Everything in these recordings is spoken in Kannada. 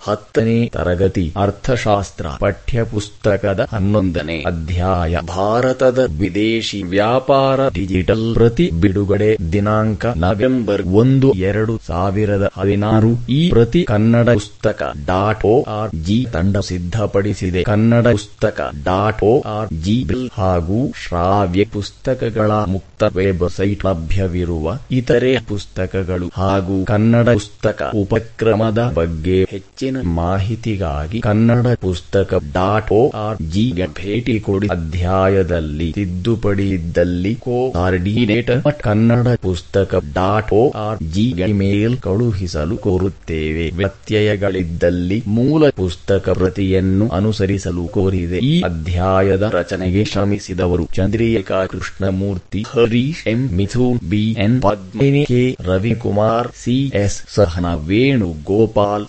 ಹತ್ತನೇ ತರಗತಿ ಅರ್ಥಶಾಸ್ತ್ರ ಪಠ್ಯಪುಸ್ತಕದ ಹನ್ನೊಂದನೇ ಅಧ್ಯಾಯ. ಭಾರತದ ವಿದೇಶಿ ವ್ಯಾಪಾರ ಡಿಜಿಟಲ್ ಪ್ರತಿ ಬಿಡುಗಡೆ ದಿನಾಂಕ ನವೆಂಬರ್ ಒಂದು, ಎರಡು ಸಾವಿರದ ಹದಿನಾರು. ಈ ಪ್ರತಿ Kannada Pustaka dot O R G ತಂಡ ಸಿದ್ಧಪಡಿಸಿದೆ. Kannada Pustaka dot O R G bill ಹಾಗೂ ಶ್ರಾವ್ಯ ಪುಸ್ತಕಗಳ ಮುಕ್ತ ವೆಬ್ಸೈಟ್ ಲಭ್ಯವಿರುವ ಇತರೆ ಪುಸ್ತಕಗಳು ಹಾಗೂ ಕನ್ನಡ ಪುಸ್ತಕ ಉಪಕ್ರಮದ ಬಗ್ಗೆ ಹೆಚ್ಚಿನ ಮಾಹಿತಿಗಾಗಿ Kannada Pustaka dot O R ಜಿಗೆ ಭೇಟಿ ಕೊಡಿ. ಅಧ್ಯಾಯದಲ್ಲಿ ತಿದ್ದುಪಡಿ ಇದ್ದಲ್ಲಿ coordinator Kannada Pustaka dot O R G mail ಕಳುಹಿಸಲು ಕೋರುತ್ತೇವೆ. ವ್ಯತ್ಯಯಗಳಿದ್ದಲ್ಲಿ ಮೂಲ ಪುಸ್ತಕ ಪ್ರತಿಯನ್ನು ಅನುಸರಿಸಲು ಕೋರಿದೆ. ಈ ಅಧ್ಯಾಯದ ರಚನೆಗೆ ಶ್ರಮಿಸಿದವರು Chandrika Krishnamurthy, Harish M. Mithun, B. N. Padmini, K. Ravikumar, C. S. Sahana Venu Gopal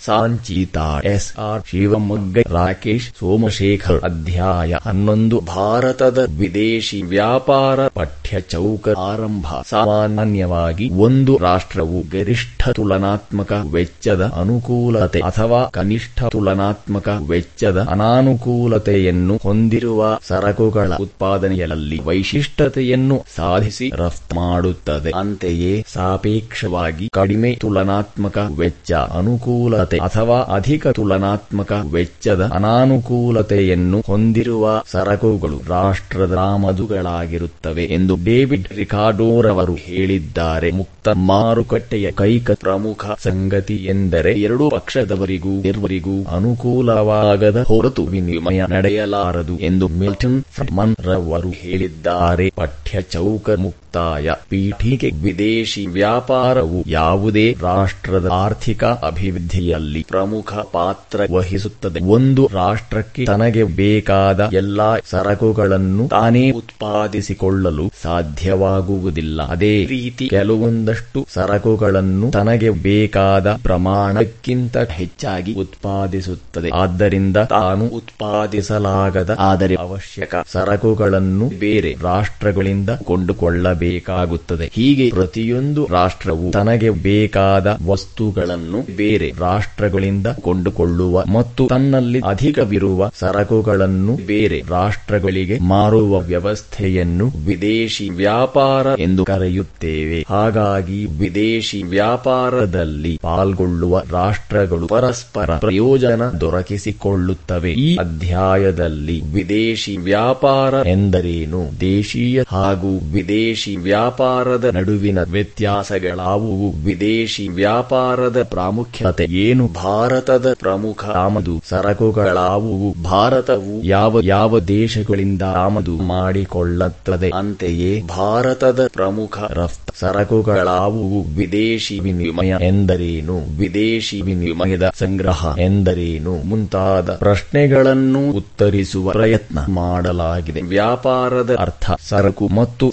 Sanchita S. R. Shivamogga, Rakesh, Somashekar. ಅಧ್ಯಾಯ ಹನ್ನೊಂದು. ಭಾರತದ ವಿದೇಶಿ ವ್ಯಾಪಾರ ಪಠ್ಯ ಚೌಕ ಆರಂಭ. ಸಾಮಾನ್ಯವಾಗಿ ಒಂದು ರಾಷ್ಟ್ರವು ಗರಿಷ್ಠ ತುಲನಾತ್ಮಕ ವೆಚ್ಚದ ಅನುಕೂಲತೆ ಅಥವಾ ಕನಿಷ್ಠ ತುಲನಾತ್ಮಕ ವೆಚ್ಚದ ಅನಾನುಕೂಲತೆಯನ್ನು ಹೊಂದಿರುವ ಸರಕುಗಳ ಉತ್ಪಾದನೆಯಲ್ಲಿ ವೈಶಿಷ್ಟ್ಯತೆಯನ್ನು ಸಾಧಿಸಿ ರಫ್ತು ಮಾಡುತ್ತದೆ. ಅಂತೆಯೇ ಸಾಪೇಕ್ಷವಾಗಿ ಕಡಿಮೆ ತುಲನಾತ್ಮಕ ವೆಚ್ಚ, ಅನುಕೂಲತೆ ಅಥವಾ ಅಧಿಕ ತುಲನಾತ್ಮಕ ವೆಚ್ಚದ ಅನಾನುಕೂಲತೆಯನ್ನು ಹೊಂದಿರುವ ಸರಕುಗಳು ರಾಷ್ಟ್ರದ ಆಮದುಗಳಾಗಿರುತ್ತವೆ ಎಂದು ಡೇವಿಡ್ ರಿಕಾರ್ಡೋರವರು ಹೇಳಿದ್ದಾರೆ. ಮುಕ್ತ ಮಾರುಕಟ್ಟೆಯ ಕೈಕ ಪ್ರಮುಖ ಸಂಗತಿ ಎಂದರೆ ಎರಡು ಪಕ್ಷದವರಿಗೂ ಇರುವರಿಗೂ ಅನುಕೂಲವಾಗದ ಹೊರತು ವಿನಿಮಯ ನಡೆಯಲಾರದು ಎಂದು ಮಿಲ್ಟನ್ ಫ್ರಮನ್ ರವರು ಹೇಳಿದ್ದಾರೆ. ಪಠ್ಯ ಚೌಕ ಮುಕ್ತಾಯ ಪೀಠಿಕೆ ವಿದೇಶಿ ವ್ಯಾಪಾರವು ಯಾವುದೇ ರಾಷ್ಟ್ರದ ಆರ್ಥಿಕ ಅಭಿವೃದ್ಧಿಯಲ್ಲಿ ಪ್ರಮುಖ ಪಾತ್ರ ವಹಿಸುತ್ತದೆ. ಒಂದು ರಾಷ್ಟ್ರಕ್ಕೆ ತನಗೆ ಬೇಕಾದ ಎಲ್ಲಾ ಸರಕುಗಳನ್ನು ತಾನೇ ಉತ್ಪಾದಿಸಿಕೊಳ್ಳಲು ಸಾಧ್ಯವಾಗುವುದಿಲ್ಲ. ಅದೇ ರೀತಿ ಕೆಲವೊಂದಷ್ಟು ಸರಕುಗಳನ್ನು ತನಗೆ ಬೇಕಾದ ಪ್ರಮಾಣಕ್ಕಿಂತ ಹೆಚ್ಚಾಗಿ ಉತ್ಪಾದಿಸುತ್ತದೆ. ಆದ್ದರಿಂದ ತಾನು ಉತ್ಪಾದಿಸಲಾಗದ ಆದರೆ ಅವಶ್ಯಕ ಸರಕುಗಳನ್ನು ಬೇರೆ ರಾಷ್ಟ್ರಗಳಿಂದ ಕೊಂಡುಕೊಳ್ಳಬೇಕಾಗುತ್ತದೆ ಹೀಗೆ ಪ್ರತಿಯೊಂದು ರಾಷ್ಟ್ರವು ತನಗೆ ಬೇಕಾದ ವಸ್ತುಗಳನ್ನು ಬೇರೆ ರಾಷ್ಟ್ರಗಳಿಂದ ಕೊಂಡುಕೊಳ್ಳುವ ಮತ್ತು ತನ್ನಲ್ಲಿ ಅಧಿಕವಿರುವ ಸರಕುಗಳನ್ನು ಬೇರೆ ರಾಷ್ಟ್ರಗಳಿಗೆ ಮಾರುವ ವ್ಯವಸ್ಥೆಯನ್ನು ವಿದೇಶಿ ವ್ಯಾಪಾರ ಎಂದು ಕರೆಯುತ್ತೇವೆ. ಹಾಗಾಗಿ ವಿದೇಶಿ ವ್ಯಾಪಾರದಲ್ಲಿ ಪಾಲ್ಗೊಳ್ಳುವ ರಾಷ್ಟ್ರಗಳು ಪರಸ್ಪರ ಪ್ರಯೋಜನ ದೊರಕಿಸಿಕೊಳ್ಳುತ್ತವೆ. ಈ ಅಧ್ಯಾಯದಲ್ಲಿ ವಿದೇಶಿ ವ್ಯಾಪಾರ ಎಂದರೇನು? ದೇಶೀಯ ಹಾಗೂ ವಿದೇಶಿ ವ್ಯಾಪಾರದ ನಡುವಿನ ವ್ಯತ್ಯಾಸಗಳಾವುವು? ವಿದೇಶಿ ವ್ಯಾಪಾರದ ಪ್ರಾಮುಖ್ಯತೆ ಏನು? ಭಾರತದ ಪ್ರಮುಖ ಆಮದು ಸರಕುಗಳಾವುವು? ಭಾರತವು ಯಾವ ಯಾವ ದೇಶಗಳಿಂದ ಆಮದು ಮಾಡಿಕೊಳ್ಳುತ್ತದೆ? ಅಂತೆಯೇ ಭಾರತದ ಪ್ರಮುಖ ರಫ್ತು ಸರಕುಗಳಾವುವು? ವಿದೇಶಿ ವಿನಿಮಯ ಎಂದರೇನು? ವಿದೇಶಿ ವಿನಿಮಯದ ಸಂಗ್ರಹ ಎಂದರೇನು? ಮುಂತಾದ ಪ್ರಶ್ನೆಗಳನ್ನು ಉತ್ತರಿಸುವ ಪ್ರಯತ್ನ ಮಾಡಲಾಗಿದೆ. ವ್ಯಾಪಾರದ ಅರ್ಥ ಸರಕು ಮತ್ತು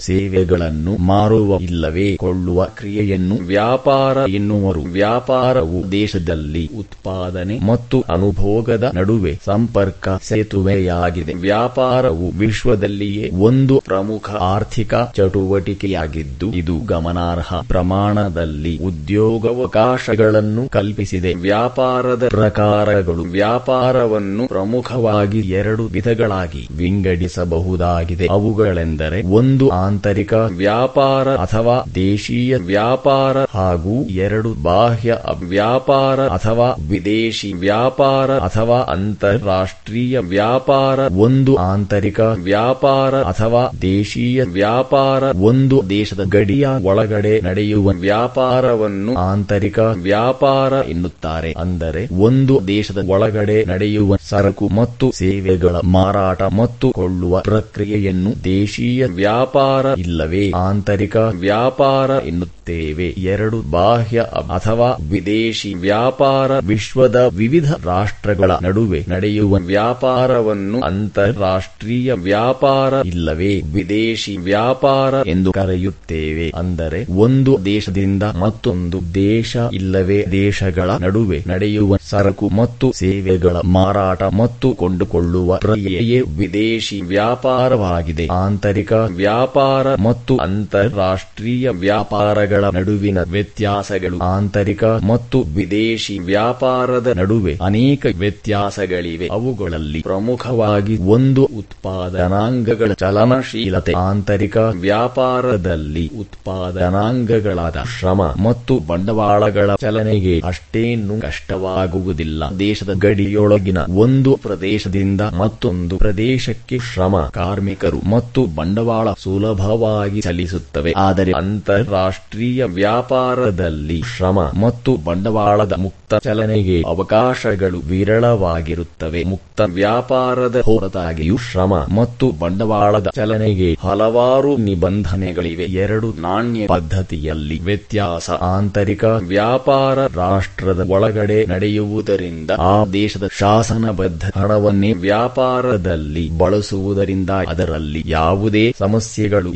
ಸೇವೆಗಳನ್ನು ಮಾರುವ ಇಲ್ಲವೇ ಕೊಳ್ಳುವ ಕ್ರಿಯೆಯನ್ನು ವ್ಯಾಪಾರ ಎನ್ನುವರು. ವ್ಯಾಪಾರವು ದೇಶದಲ್ಲಿ ಉತ್ಪಾದನೆ ಮತ್ತು ಅನುಭೋಗದ ನಡುವೆ ಸಂಪರ್ಕ ಸೇತುವೆಯಾಗಿದೆ. ವ್ಯಾಪಾರವು ವಿಶ್ವದಲ್ಲಿಯೇ ಒಂದು ಪ್ರಮುಖ ಆರ್ಥಿಕ ಚಟುವಟಿಕೆಯಾಗಿದ್ದು, ಇದು ಗಮನಾರ್ಹ ಪ್ರಮಾಣದಲ್ಲಿ ಉದ್ಯೋಗಾವಕಾಶಗಳನ್ನು ಕಲ್ಪಿಸಿದೆ. ವ್ಯಾಪಾರದ ಪ್ರಕಾರಗಳು ವ್ಯಾಪಾರವನ್ನು ಪ್ರಮುಖವಾಗಿ ಎರಡು ವಿಧಗಳಾಗಿ ವಿಂಗಡಿಸಬಹುದಾಗಿದೆ. ಅವುಗಳೆಂದರೆ ಒಂದು ಆಂತರಿಕ ವ್ಯಾಪಾರ ಅಥವಾ ದೇಶೀಯ ವ್ಯಾಪಾರ ಹಾಗೂ ಎರಡು ಬಾಹ್ಯ ವ್ಯಾಪಾರ ಅಥವಾ ವಿದೇಶಿ ವ್ಯಾಪಾರ ಅಥವಾ ಅಂತಾರಾಷ್ಟ್ರೀಯ ವ್ಯಾಪಾರ, ಒಂದು ಆಂತರಿಕ ವ್ಯಾಪಾರ ಅಥವಾ ದೇಶೀಯ ವ್ಯಾಪಾರ, ಒಂದು ದೇಶದ ಗಡಿಯ ಒಳಗಡೆ ನಡೆಯುವ ವ್ಯಾಪಾರವನ್ನು ಆಂತರಿಕ ವ್ಯಾಪಾರ ಎನ್ನುತ್ತಾರೆ. ಅಂದರೆ, ಒಂದು ದೇಶದ ಒಳಗಡೆ ನಡೆಯುವ ಸರಕು ಮತ್ತು ಸೇವೆಗಳ ಮಾರಾಟ ಮತ್ತು ಕೊಳ್ಳುವ ಪ್ರಕ್ರಿಯೆಯನ್ನು ದೇಶೀಯ ವ್ಯಾಪಾರ ಇಲ್ಲವೇ? ಆಂತರಿಕ ವ್ಯಾಪಾರ ಎನ್ನುತ್ತೇವೆ. ಎರಡು ಬಾಹ್ಯ ಅಥವಾ ವಿದೇಶಿ ವ್ಯಾಪಾರ ವಿಶ್ವದ ವಿವಿಧ ರಾಷ್ಟ್ರಗಳ ನಡುವೆ ನಡೆಯುವ ವ್ಯಾಪಾರವನ್ನು ಅಂತಾರಾಷ್ಟ್ರೀಯ ವ್ಯಾಪಾರ ಇಲ್ಲವೇ ವಿದೇಶಿ ವ್ಯಾಪಾರ ಎಂದು ಕರೆಯುತ್ತೇವೆ. ಅಂದರೆ ಒಂದು ದೇಶದಿಂದ ಮತ್ತೊಂದು ದೇಶ ಇಲ್ಲವೇ ದೇಶಗಳ ನಡುವೆ ನಡೆಯುವ ಸರಕು ಮತ್ತು ಸೇವೆಗಳ ಮಾರಾಟ ಮತ್ತು ಕೊಂಡುಕೊಳ್ಳುವ ಪ್ರಕ್ರಿಯೆಯೇ ವಿದೇಶಿ ವ್ಯಾಪಾರವಾಗಿದೆ. ಆಂತರಿಕ ವ್ಯಾಪಾರ ಮತ್ತು ಅಂತಾರಾಷ್ಟ್ರೀಯ ವ್ಯಾಪಾರಗಳ ನಡುವಿನ ವ್ಯತ್ಯಾಸಗಳು, ಆಂತರಿಕ ಮತ್ತು ವಿದೇಶಿ ವ್ಯಾಪಾರದ ನಡುವೆ ಅನೇಕ ವ್ಯತ್ಯಾಸಗಳಿವೆ. ಅವುಗಳಲ್ಲಿ ಪ್ರಮುಖವಾಗಿ ಒಂದು ಉತ್ಪಾದನಾಂಗಗಳ ಚಲನಶೀಲತೆ, ಆಂತರಿಕ ವ್ಯಾಪಾರದಲ್ಲಿ ಉತ್ಪಾದನಾಂಗಗಳಾದ ಶ್ರಮ ಮತ್ತು ಬಂಡವಾಳಗಳ ಚಲನೆಗೆ ಅಷ್ಟೇನು ಕಷ್ಟವಾಗುವುದಿಲ್ಲ. ದೇಶದ ಗಡಿಯೊಳಗಿನ ಒಂದು ಪ್ರದೇಶದಿಂದ ಮತ್ತೊಂದು ಪ್ರದೇಶಕ್ಕೆ ಶ್ರಮ ಕಾರ್ಮಿಕರು ಮತ್ತು ಬಂಡವಾಳ ಸುಲಭವಾಗಿ ಚಲಿಸುತ್ತವೆ. ಆದರೆ ಅಂತಾರಾಷ್ಟ್ರೀಯ ವ್ಯಾಪಾರದಲ್ಲಿ ಶ್ರಮ ಮತ್ತು ಬಂಡವಾಳದ ಮುಕ್ತ ಚಲನೆಗೆ ಅವಕಾಶಗಳು ವಿರಳವಾಗಿರುತ್ತವೆ. ಮುಕ್ತ ವ್ಯಾಪಾರದ ಹೊರತಾಗಿಯೂ ಶ್ರಮ ಮತ್ತು ಬಂಡವಾಳದ ಚಲನೆಗೆ ಹಲವಾರು ನಿಬಂಧನೆಗಳಿವೆ. ಎರಡು ನಾಣ್ಯ ಪದ್ಧತಿಯಲ್ಲಿ ವ್ಯತ್ಯಾಸ. ಆಂತರಿಕ ವ್ಯಾಪಾರ ರಾಷ್ಟ್ರದ ಒಳಗಡೆ ನಡೆಯುವುದರಿಂದ ಆ ದೇಶದ ಶಾಸನಬದ್ಧ ಹಣವನ್ನೇ ವ್ಯಾಪಾರದಲ್ಲಿ ಬಳಸುವುದರಿಂದ ಅದರಲ್ಲಿ ಯಾವುದೇ ಸಮಸ್ಯೆಗಳು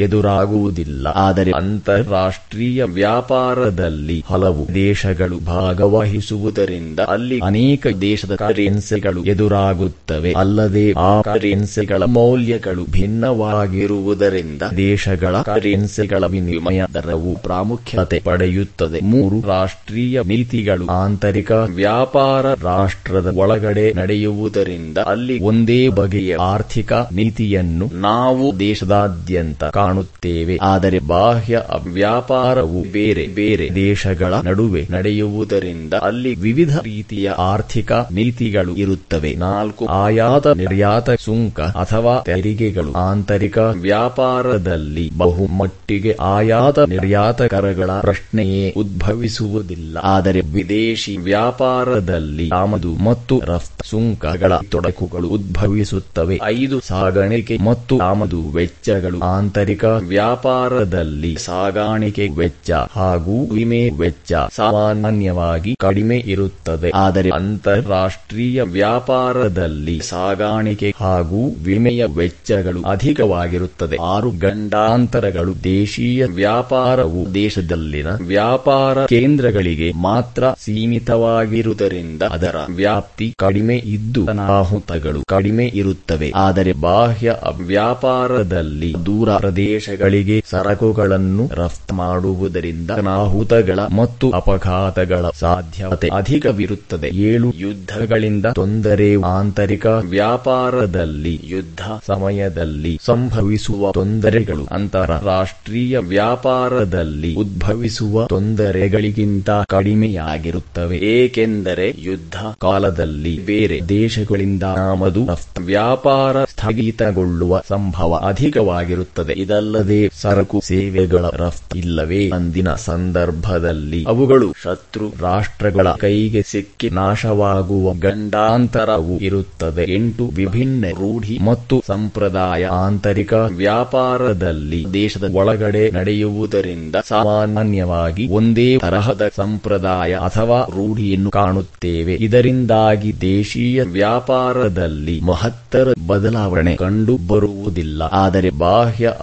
ಎದುರಾಗುವುದಿಲ್ಲ ಆದರೆ ಅಂತಾರಾಷ್ಟ್ರೀಯ ವ್ಯಾಪಾರದಲ್ಲಿ ಹಲವು ದೇಶಗಳು ಭಾಗವಹಿಸುವುದರಿಂದ ಅಲ್ಲಿ ಅನೇಕ ದೇಶದ ಕರೆನ್ಸಿಗಳು ಎದುರಾಗುತ್ತವೆ. ಅಲ್ಲದೆ ಆ ಕರೆನ್ಸಿಗಳ ಮೌಲ್ಯಗಳು ಭಿನ್ನವಾಗಿರುವುದರಿಂದ ದೇಶಗಳ ಕರೆನ್ಸಿಗಳ ವಿನಿಮಯ ದರವು ಪ್ರಾಮುಖ್ಯತೆ ಪಡೆಯುತ್ತದೆ. ಮೂರು ರಾಷ್ಟ್ರೀಯ ನೀತಿಗಳು ಆಂತರಿಕ ವ್ಯಾಪಾರ ರಾಷ್ಟ್ರದ ಒಳಗಡೆ ನಡೆಯುವುದರಿಂದ ಅಲ್ಲಿ ಒಂದೇ ಬಗೆಯ ಆರ್ಥಿಕ ನೀತಿಯನ್ನು ನಾವು ದೇಶದಾದ್ಯಂತ ಕಾಣುತ್ತೇವೆ. ಆದರೆ ಬಾಹ್ಯ ವ್ಯಾಪಾರವು ಬೇರೆ ಬೇರೆ ದೇಶಗಳ ನಡುವೆ ನಡೆಯುವುದರಿಂದ ಅಲ್ಲಿ ವಿವಿಧ ರೀತಿಯ ಆರ್ಥಿಕ ನೀತಿಗಳು ಇರುತ್ತವೆ. ನಾಲ್ಕು ಆಯಾತ, ನಿರ್ಯಾತ, ಸುಂಕ ಅಥವಾ ತೆರಿಗೆಗಳು. ಆಂತರಿಕ ವ್ಯಾಪಾರದಲ್ಲಿ ಬಹುಮಟ್ಟಿಗೆ ಆಯಾತ, ನಿರ್ಯಾತ ಕರಗಳ ಪ್ರಶ್ನೆಯೇ ಉದ್ಭವಿಸುವುದಿಲ್ಲ. ಆದರೆ ವಿದೇಶಿ ವ್ಯಾಪಾರದಲ್ಲಿ ಆಮದು ಮತ್ತು ರಫ್ತು, ಸುಂಕಗಳ ತೊಡಕುಗಳು ಉದ್ಭವಿಸುತ್ತವೆ. ಐದು ಸಾಗಣಿಕೆ ಮತ್ತು ಆಮದು ವೆಚ್ಚಗಳು, ಆಂತರಿಕ ವ್ಯಾಪಾರದಲ್ಲಿ ಸಾಗಾಣಿಕೆ ವೆಚ್ಚ ಹಾಗೂ ವಿಮೆ ವೆಚ್ಚ ಸಾಮಾನ್ಯವಾಗಿ ಕಡಿಮೆ ಇರುತ್ತದೆ. ಆದರೆ ಅಂತಾರಾಷ್ಟ್ರೀಯ ವ್ಯಾಪಾರದಲ್ಲಿ ಸಾಗಾಣಿಕೆ ಹಾಗೂ ವಿಮೆಯ ವೆಚ್ಚಗಳು ಅಧಿಕವಾಗಿರುತ್ತದೆ. ಆರು ಗಂಡಾಂತರಗಳು ದೇಶೀಯ ವ್ಯಾಪಾರವು ದೇಶದಲ್ಲಿನ ವ್ಯಾಪಾರ ಕೇಂದ್ರಗಳಿಗೆ ಮಾತ್ರ ಸೀಮಿತವಾಗಿರುವುದರಿಂದ ಅದರ ವ್ಯಾಪ್ತಿ ಕಡಿಮೆ ಇದ್ದು ಅನಾಹುತಗಳು ಕಡಿಮೆ ಇರುತ್ತವೆ. ಆದರೆ ಬಾಹ್ಯ ವ್ಯಾಪಾರದಲ್ಲಿ ದೂರ ಪ್ರದೇಶಗಳಿಗೆ ಸರಕುಗಳನ್ನು ರಫ್ತು ಮಾಡುವುದರಿಂದ ಅನಾಹುತಗಳ ಮತ್ತು ಅಪಘಾತಗಳ ಸಾಧ್ಯತೆ ಅಧಿಕವಿರುತ್ತದೆ. ಏಳು ಯುದ್ಧಗಳಿಂದ ತೊಂದರೆ ಆಂತರಿಕ ವ್ಯಾಪಾರದಲ್ಲಿ, ಯುದ್ಧ ಸಮಯದಲ್ಲಿ ಸಂಭವಿಸುವ ತೊಂದರೆಗಳು, ಅಂತಾರಾಷ್ಟ್ರೀಯ ವ್ಯಾಪಾರದಲ್ಲಿ ಉದ್ಭವಿಸುವ ತೊಂದರೆಗಳಿಗಿಂತ ಕಡಿಮೆಯಾಗಿರುತ್ತವೆ. ಏಕೆಂದರೆ ಯುದ್ಧ ಕಾಲದಲ್ಲಿ ಬೇರೆ ದೇಶಗಳಿಂದ ಆಮದು ವ್ಯಾಪಾರ ಸ್ಥಗಿತಗೊಳ್ಳುವ ಸಂಭವ ಅಧಿಕವಾಗಿರುತ್ತದೆ. ಇದಲ್ಲದೆ ಸರಕು ಸೇವೆಗಳ ರಫ್ತು ಇಲ್ಲವೇ? ಅಂದಿನ ಸಂದರ್ಭದಲ್ಲಿ ಅವುಗಳು ಶತ್ರು ರಾಷ್ಟ್ರಗಳ ಕೈಗೆ ಸಿಕ್ಕಿ ನಾಶವಾಗುವ ಗಂಡಾಂತರವೂ ಇರುತ್ತದೆ. ಎಂಟು ವಿಭಿನ್ನ ರೂಢಿ ಮತ್ತು ಸಂಪ್ರದಾಯ ಆಂತರಿಕ ವ್ಯಾಪಾರದಲ್ಲಿ ದೇಶದ ಒಳಗಡೆ ನಡೆಯುವುದರಿಂದ ಸಾಮಾನ್ಯವಾಗಿ ಒಂದೇ ತರಹದ ಸಂಪ್ರದಾಯ ಅಥವಾ ರೂಢಿಯನ್ನು ಕಾಣುತ್ತೇವೆ. ಇದರಿಂದಾಗಿ ದೇಶೀಯ ವ್ಯಾಪಾರದಲ್ಲಿ ಮಹತ್ತರ ಬದಲಾವಣೆ ಕಂಡು ಬರುವುದಿಲ್ಲ ಆದರೆ ಬಾಹ್ಯ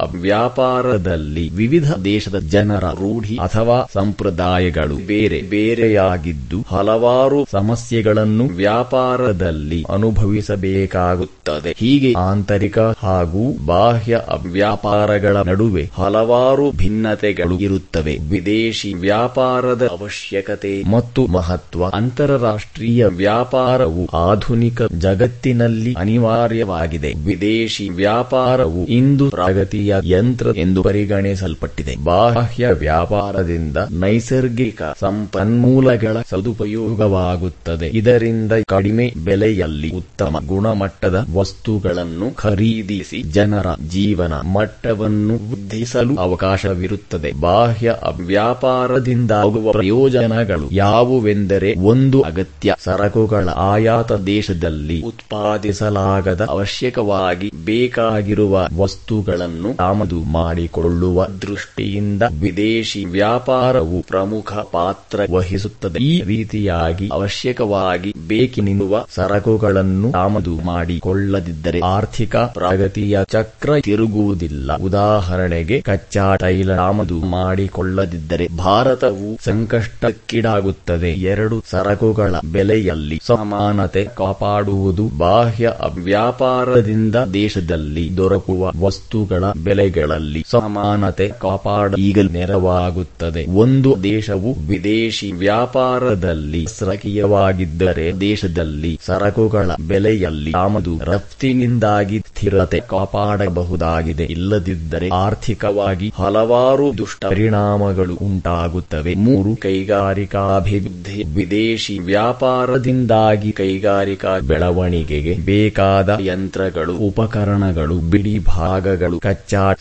ವ್ಯಾಪಾರದಲ್ಲಿ ವಿವಿಧ ದೇಶದ ಜನರ ರೂಢಿ ಅಥವಾ ಸಂಪ್ರದಾಯಗಳು ಬೇರೆ ಬೇರೆಯಾಗಿದ್ದು ಹಲವಾರು ಸಮಸ್ಯೆಗಳನ್ನು ವ್ಯಾಪಾರದಲ್ಲಿ ಅನುಭವಿಸಬೇಕಾಗುತ್ತದೆ. ಹೀಗೆ ಆಂತರಿಕ ಹಾಗೂ ಬಾಹ್ಯ ವ್ಯಾಪಾರಗಳ ನಡುವೆ ಹಲವಾರು ಭಿನ್ನತೆಗಳು ಇರುತ್ತವೆ. ವಿದೇಶಿ ವ್ಯಾಪಾರದ ಅವಶ್ಯಕತೆ ಮತ್ತು ಮಹತ್ವ ಅಂತಾರಾಷ್ಟ್ರೀಯ ವ್ಯಾಪಾರವು ಆಧುನಿಕ ಜಗತ್ತಿನಲ್ಲಿ ಅನಿವಾರ್ಯವಾಗಿದೆ. ವಿದೇಶಿ ವ್ಯಾಪಾರವು ಇಂದು ಪ್ರಗತಿಯ ಯಂತ್ರ ಎಂದು ಪರಿಗಣಿಸಲ್ಪಟ್ಟಿದೆ. ಬಾಹ್ಯ ವ್ಯಾಪಾರದಿಂದ ನೈಸರ್ಗಿಕ ಸಂಪನ್ಮೂಲಗಳ ಸದುಪಯೋಗವಾಗುತ್ತದೆ. ಇದರಿಂದ ಕಡಿಮೆ ಬೆಲೆಯಲ್ಲಿ ಉತ್ತಮ ಗುಣಮಟ್ಟದ ವಸ್ತುಗಳನ್ನು ಖರೀದಿಸಿ ಜನರ ಜೀವನ ಮಟ್ಟವನ್ನು ವೃದ್ಧಿಸಲು ಅವಕಾಶವಿರುತ್ತದೆ. ಬಾಹ್ಯ ವ್ಯಾಪಾರದಿಂದ ಆಗುವ ಪ್ರಯೋಜನಗಳು ಯಾವುವೆಂದರೆ ಒಂದು ಅಗತ್ಯ ಸರಕುಗಳ ಆಯಾತ ದೇಶದಲ್ಲಿ ಉತ್ಪಾದಿಸಲಾಗದ ಅವಶ್ಯಕವಾಗಿ ಬೇಕಾಗಿರುವ ವಸ್ತುಗಳನ್ನು ಆಮದು ಮಾಡಿಕೊಳ್ಳುವ ದೃಷ್ಟಿಯಿಂದ ವಿದೇಶಿ ವ್ಯಾಪಾರವು ಪ್ರಮುಖ ಪಾತ್ರ ವಹಿಸುತ್ತದೆ. ಈ ರೀತಿಯಾಗಿ ಅವಶ್ಯಕವಾಗಿ ಬೇಕಿನಿರುವ ಸರಕುಗಳನ್ನು ಆಮದು ಮಾಡಿಕೊಳ್ಳದಿದ್ದರೆ ಆರ್ಥಿಕ ಪ್ರಗತಿಯ ಚಕ್ರ ತಿರುಗುವುದಿಲ್ಲ. ಉದಾಹರಣೆಗೆ, ಕಚ್ಚಾ ತೈಲ ಆಮದು ಮಾಡಿಕೊಳ್ಳದಿದ್ದರೆ ಭಾರತವು ಸಂಕಷ್ಟಕ್ಕೀಡಾಗುತ್ತದೆ. ಎರಡು ಸರಕುಗಳ ಬೆಲೆಯಲ್ಲಿ ಸಮಾನತೆ ಕಾಪಾಡುವುದು ಬಾಹ್ಯ ವ್ಯಾಪಾರದಿಂದ ದೇಶದಲ್ಲಿ ದೊರಕುವ ವಸ್ತುಗಳ ಬೆಲೆಗಳಲ್ಲಿ ಸಮಾನತೆ ಕಾಪಾಡ ಈಗ ನೆರವಾಗುತ್ತದೆ. ಒಂದು ದೇಶವು ವಿದೇಶಿ ವ್ಯಾಪಾರದಲ್ಲಿ ಸರಕೀಯವಾಗಿದ್ದರೆ ದೇಶದಲ್ಲಿ ಸರಕುಗಳ ಬೆಲೆಯಲ್ಲಿ ಆಮದು ರಫ್ತಿನಿಂದಾಗಿ ಸ್ಥಿರತೆ ಕಾಪಾಡಬಹುದಾಗಿದೆ. ಇಲ್ಲದಿದ್ದರೆ ಆರ್ಥಿಕವಾಗಿ ಹಲವಾರು ದುಷ್ಟ ಪರಿಣಾಮಗಳು ಉಂಟಾಗುತ್ತವೆ. ಮೂರು ಕೈಗಾರಿಕಾಭಿವೃದ್ಧಿ ವಿದೇಶಿ ವ್ಯಾಪಾರದಿಂದಾಗಿ ಕೈಗಾರಿಕಾ ಬೆಳವಣಿಗೆಗೆ ಬೇಕಾದ ಯಂತ್ರಗಳು, ಉಪಕರಣಗಳು, ಬಿಡಿ ಭಾಗಗಳು, ಕಚ್ಚಾ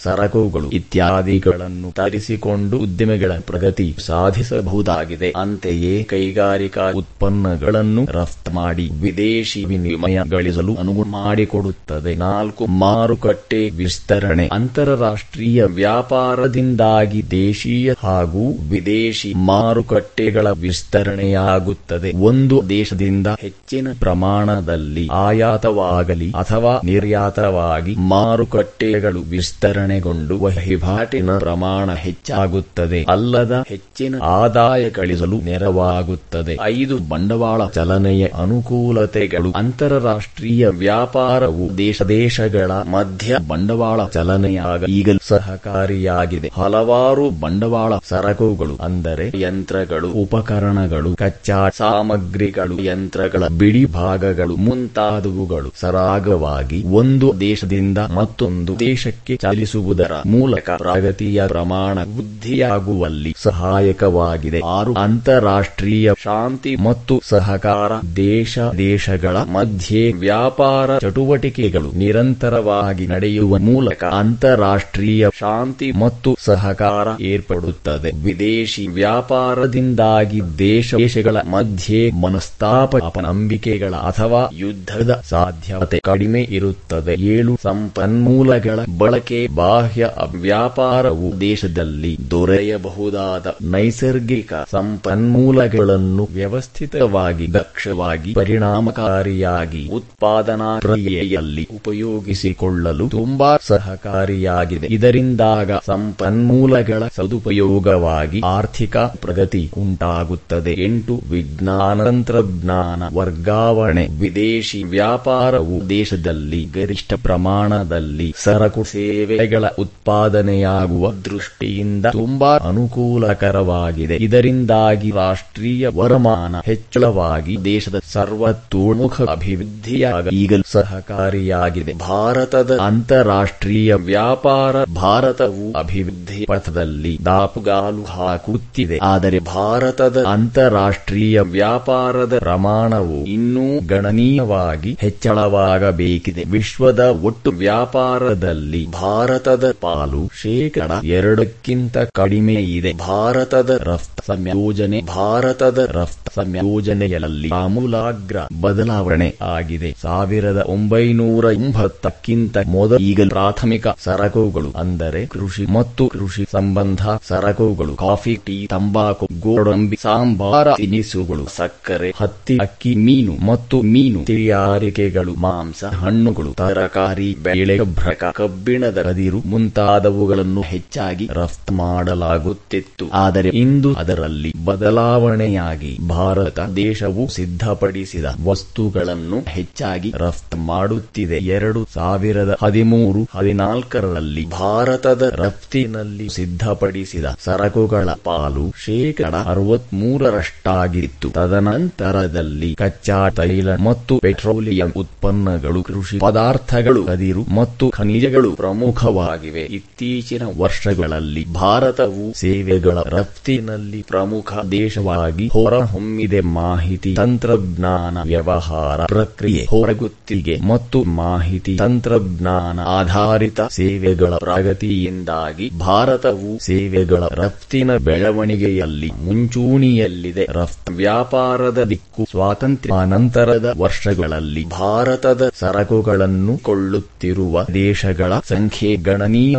ಇತ್ಯಾದಿಗಳನ್ನು ತರಿಸಿಕೊಂಡು ಉದ್ಯಮಿಗಳ ಪ್ರಗತಿ ಸಾಧಿಸಬಹುದಾಗಿದೆ. ಅಂತೆಯೇ ಕೈಗಾರಿಕಾ ಉತ್ಪನ್ನಗಳನ್ನು ರಫ್ತು ಮಾಡಿ ವಿದೇಶಿ ವಿನಿಮಯ ಗಳಿಸಲು ಅನುವು ಮಾಡಿಕೊಡುತ್ತದೆ. ನಾಲ್ಕು, ಮಾರುಕಟ್ಟೆ ವಿಸ್ತರಣೆ ಅಂತಾರಾಷ್ಟ್ರೀಯ ವ್ಯಾಪಾರದಿಂದಾಗಿ ದೇಶೀಯ ಹಾಗೂ ವಿದೇಶಿ ಮಾರುಕಟ್ಟೆಗಳ ವಿಸ್ತರಣೆಯಾಗುತ್ತದೆ. ಒಂದು ದೇಶದಿಂದ ಹೆಚ್ಚಿನ ಪ್ರಮಾಣದಲ್ಲಿ ಆಯಾತವಾಗಲಿ ಅಥವಾ ನಿರ್ಯಾತವಾಗಿ ಮಾರುಕಟ್ಟೆಗಳು ವಿಸ್ತರಣೆಗೊಂಡು ವಹಿವಾಟಿನ ಪ್ರಮಾಣ ಹೆಚ್ಚಾಗುತ್ತದೆ. ಅಲ್ಲದ ಹೆಚ್ಚಿನ ಆದಾಯ ಗಳಿಸಲು ನೆರವಾಗುತ್ತದೆ. ಐದು ಬಂಡವಾಳ ಚಲನೆಯ ಅನುಕೂಲತೆಗಳು. ಅಂತಾರಾಷ್ಟ್ರೀಯ ವ್ಯಾಪಾರವು ದೇಶ ದೇಶಗಳ ಮಧ್ಯ ಬಂಡವಾಳ ಚಲನೆಯಾಗ ಈಗಲೂ ಸಹಕಾರಿಯಾಗಿದೆ. ಹಲವಾರು ಬಂಡವಾಳ ಸರಕುಗಳು ಅಂದರೆ ಯಂತ್ರಗಳು, ಉಪಕರಣಗಳು, ಕಚ್ಚಾ ಸಾಮಗ್ರಿಗಳು, ಯಂತ್ರಗಳ ಬಿಡಿ ಭಾಗಗಳು ಮುಂತಾದವುಗಳು ಸರಾಗವಾಗಿ ಒಂದು ದೇಶದಿಂದ ಮತ್ತೊಂದು ದೇಶಕ್ಕೆ ಚಲಿಸುವುದರ ಮೂಲಕ ಪ್ರಗತಿಯ ಪ್ರಮಾಣ ವೃದ್ಧಿಯಾಗುವಲ್ಲಿ ಸಹಾಯಕವಾಗಿದೆ. ಆರು ಅಂತಾರಾಷ್ಟ್ರೀಯ ಶಾಂತಿ ಮತ್ತು ಸಹಕಾರ ದೇಶ ದೇಶಗಳ ಮಧ್ಯೆ ವ್ಯಾಪಾರ ಚಟುವಟಿಕೆಗಳು ನಿರಂತರವಾಗಿ ನಡೆಯುವ ಮೂಲಕ ಅಂತಾರಾಷ್ಟ್ರೀಯ ಶಾಂತಿ ಮತ್ತು ಸಹಕಾರ ಏರ್ಪಡುತ್ತದೆ. ವಿದೇಶಿ ವ್ಯಾಪಾರದಿಂದಾಗಿ ದೇಶ ದೇಶಗಳ ಮಧ್ಯೆ ಮನಸ್ತಾಪ ಅಪನಂಬಿಕೆಗಳ ಅಥವಾ ಯುದ್ಧದ ಸಾಧ್ಯತೆ ಕಡಿಮೆ ಇರುತ್ತದೆ. ಏಳು ಸಂಪನ್ಮೂಲಗಳ ಬಳಕೆ ಬಾಹ್ಯ ವ್ಯಾಪಾರವು ದೇಶದಲ್ಲಿ ದೊರೆಯಬಹುದಾದ ನೈಸರ್ಗಿಕ ಸಂಪನ್ಮೂಲಗಳನ್ನು ವ್ಯವಸ್ಥಿತವಾಗಿ, ದಕ್ಷವಾಗಿ, ಪರಿಣಾಮಕಾರಿಯಾಗಿ ಉತ್ಪಾದನಾ ಪ್ರಕ್ರಿಯೆಯಲ್ಲಿ ಉಪಯೋಗಿಸಿಕೊಳ್ಳಲು ತುಂಬಾ ಸಹಕಾರಿಯಾಗಿದೆ. ಇದರಿಂದಾಗ ಸಂಪನ್ಮೂಲಗಳ ಸದುಪಯೋಗವಾಗಿ ಆರ್ಥಿಕ ಪ್ರಗತಿ ಉಂಟಾಗುತ್ತದೆ. ಎಂಟು, ವಿಜ್ಞಾನ, ತಂತ್ರಜ್ಞಾನ ವರ್ಗಾವಣೆ. ವಿದೇಶಿ ವ್ಯಾಪಾರವು ದೇಶದಲ್ಲಿ ಗರಿಷ್ಠ ಪ್ರಮಾಣದಲ್ಲಿ ಸರಕು ಸೇವೆಗಳ ಉತ್ಪಾದನೆಯಾಗುವ ದೃಷ್ಟಿಯಿಂದ ತುಂಬಾ ಅನುಕೂಲಕರವಾಗಿದೆ. ಇದರಿಂದಾಗಿ ರಾಷ್ಟ್ರೀಯ ವರಮಾನ ಹೆಚ್ಚಳವಾಗಿ ದೇಶದ ಸರ್ವತೋಮುಖ ಅಭಿವೃದ್ಧಿಯಾಗ ಈಗಲೂ ಸಹಕಾರಿಯಾಗಿದೆ. ಭಾರತದ ಅಂತಾರಾಷ್ಟ್ರೀಯ ವ್ಯಾಪಾರ ಭಾರತವು ಅಭಿವೃದ್ಧಿ ಪಥದಲ್ಲಿ ದಾಪುಗಾಲು ಹಾಕುತ್ತಿದೆ. ಆದರೆ ಭಾರತದ ಅಂತಾರಾಷ್ಟ್ರೀಯ ವ್ಯಾಪಾರದ ಪ್ರಮಾಣವು ಇನ್ನೂ ಗಣನೀಯವಾಗಿ ಹೆಚ್ಚಳವಾಗಬೇಕಿದೆ. ವಿಶ್ವದ ಒಟ್ಟು ವ್ಯಾಪಾರದಲ್ಲಿ ಭಾರತದ ಪಾಲು ಶೇಕಡ ಎರಡಕ್ಕಿಂತ ಕಡಿಮೆ ಇದೆ. ಭಾರತದ ರಫ್ತು ಸಂಯೋಜನೆ ಭಾರತದ ರಫ್ತು ಸಂಯೋಜನೆಯಲ್ಲಿ ಆಮೂಲಾಗ್ರ ಬದಲಾವಣೆ ಆಗಿದೆ. ಸಾವಿರದ ಒಂಬೈನೂರ ಎಂಬತ್ತಕ್ಕಿಂತ ಮೊದಲು ಈಗ ಪ್ರಾಥಮಿಕ ಸರಕುಗಳು ಅಂದರೆ ಕೃಷಿ ಮತ್ತು ಕೃಷಿ ಸಂಬಂಧ ಸರಕುಗಳು, ಕಾಫಿ, ಟೀ, ತಂಬಾಕು, ಗೋಡಂಬಿ, ಸಾಂಬಾರ, ತಿನಿಸುಗಳು, ಸಕ್ಕರೆ, ಹತ್ತಿ, ಅಕ್ಕಿ, ಮೀನು ಮತ್ತು ಮೀನು ತಯಾರಿಕೆಗಳು, ಮಾಂಸ, ಹಣ್ಣುಗಳು, ತರಕಾರಿ ಬೆಳೆ ಭ್ರಕ, ಕಬ್ಬಿಣದ ಕದಿರು ಮುಂತಾದವುಗಳನ್ನು ಹೆಚ್ಚಾಗಿ ರಫ್ತು ಮಾಡಲಾಗುತ್ತಿತ್ತು. ಆದರೆ ಇಂದು ಅದರಲ್ಲಿ ಬದಲಾವಣೆಯಾಗಿ ಭಾರತ ದೇಶವು ಸಿದ್ಧಪಡಿಸಿದ ವಸ್ತುಗಳನ್ನು ಹೆಚ್ಚಾಗಿ ರಫ್ತು ಮಾಡುತ್ತಿದೆ. ಎರಡು ಸಾವಿರದ ಹದಿಮೂರು ಹದಿನಾಲ್ಕರಲ್ಲಿ ಭಾರತದ ರಫ್ತಿನಲ್ಲಿ ಸಿದ್ಧಪಡಿಸಿದ ಸರಕುಗಳ ಪಾಲು ಶೇಕಡ ಅರವತ್ಮೂರರಷ್ಟಾಗಿತ್ತು. ತದನಂತರದಲ್ಲಿ ಕಚ್ಚಾ ತೈಲ ಮತ್ತು ಪೆಟ್ರೋಲಿಯಂ ಉತ್ಪನ್ನಗಳು, ಕೃಷಿ ಪದಾರ್ಥಗಳು, ಕದಿರು ಮತ್ತು ಖನಿಜಗಳು ಪ್ರಮುಖವಾಗಿವೆ. ಇತ್ತೀಚಿನ ವರ್ಷಗಳಲ್ಲಿ ಭಾರತವು ಸೇವೆಗಳ ರಫ್ತಿನಲ್ಲಿ ಪ್ರಮುಖ ದೇಶವಾಗಿ ಹೊರಹೊಮ್ಮಿದೆ. ಮಾಹಿತಿ ತಂತ್ರಜ್ಞಾನ ವ್ಯವಹಾರ ಪ್ರಕ್ರಿಯೆ ಹೊರಗುತ್ತಿಗೆ ಮತ್ತು ಮಾಹಿತಿ ತಂತ್ರಜ್ಞಾನ ಆಧಾರಿತ ಸೇವೆಗಳ ಪ್ರಗತಿಯಿಂದಾಗಿ ಭಾರತವು ಸೇವೆಗಳ ರಫ್ತಿನ ಬೆಳವಣಿಗೆಯಲ್ಲಿ ಮುಂಚೂಣಿಯಲ್ಲಿದೆ. ರಫ್ತು ವ್ಯಾಪಾರದ ದಿಕ್ಕು ಸ್ವಾತಂತ್ರ್ಯ ನಂತರದ ವರ್ಷಗಳಲ್ಲಿ ಭಾರತದ ಸರಕುಗಳನ್ನು ಕೊಳ್ಳುತ್ತಿರುವ ದೇಶಗಳ ಸಂಖ್ಯೆ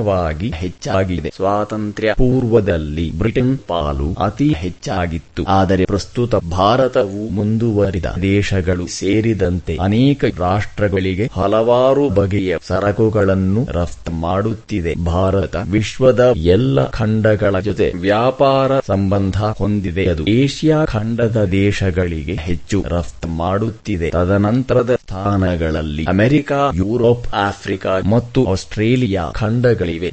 ಗಣನೀಯವಾಗಿ ಹೆಚ್ಚಾಗಿದೆ. ಸ್ವಾತಂತ್ರ್ಯ ಪೂರ್ವದಲ್ಲಿ ಬ್ರಿಟನ್ ಪಾಲು ಅತಿ ಹೆಚ್ಚಾಗಿತ್ತು. ಆದರೆ ಪ್ರಸ್ತುತ ಭಾರತವು ಮುಂದುವರಿದ ದೇಶಗಳು ಸೇರಿದಂತೆ ಅನೇಕ ರಾಷ್ಟ್ರಗಳಿಗೆ ಹಲವಾರು ಬಗೆಯ ಸರಕುಗಳನ್ನು ರಫ್ತು ಮಾಡುತ್ತಿದೆ. ಭಾರತ ವಿಶ್ವದ ಎಲ್ಲ ಖಂಡಗಳ ಜೊತೆ ವ್ಯಾಪಾರ ಸಂಬಂಧ ಹೊಂದಿದೆ. ಅದು ಏಷ್ಯಾ ಖಂಡದ ದೇಶಗಳಿಗೆ ಹೆಚ್ಚು ರಫ್ತು ಮಾಡುತ್ತಿದೆ. ತದನಂತರದ ಸ್ಥಾನಗಳಲ್ಲಿ ಅಮೆರಿಕ, ಯುರೋಪ್, ಆಫ್ರಿಕಾ ಮತ್ತು ಆಸ್ಟ್ರೇಲಿಯಾ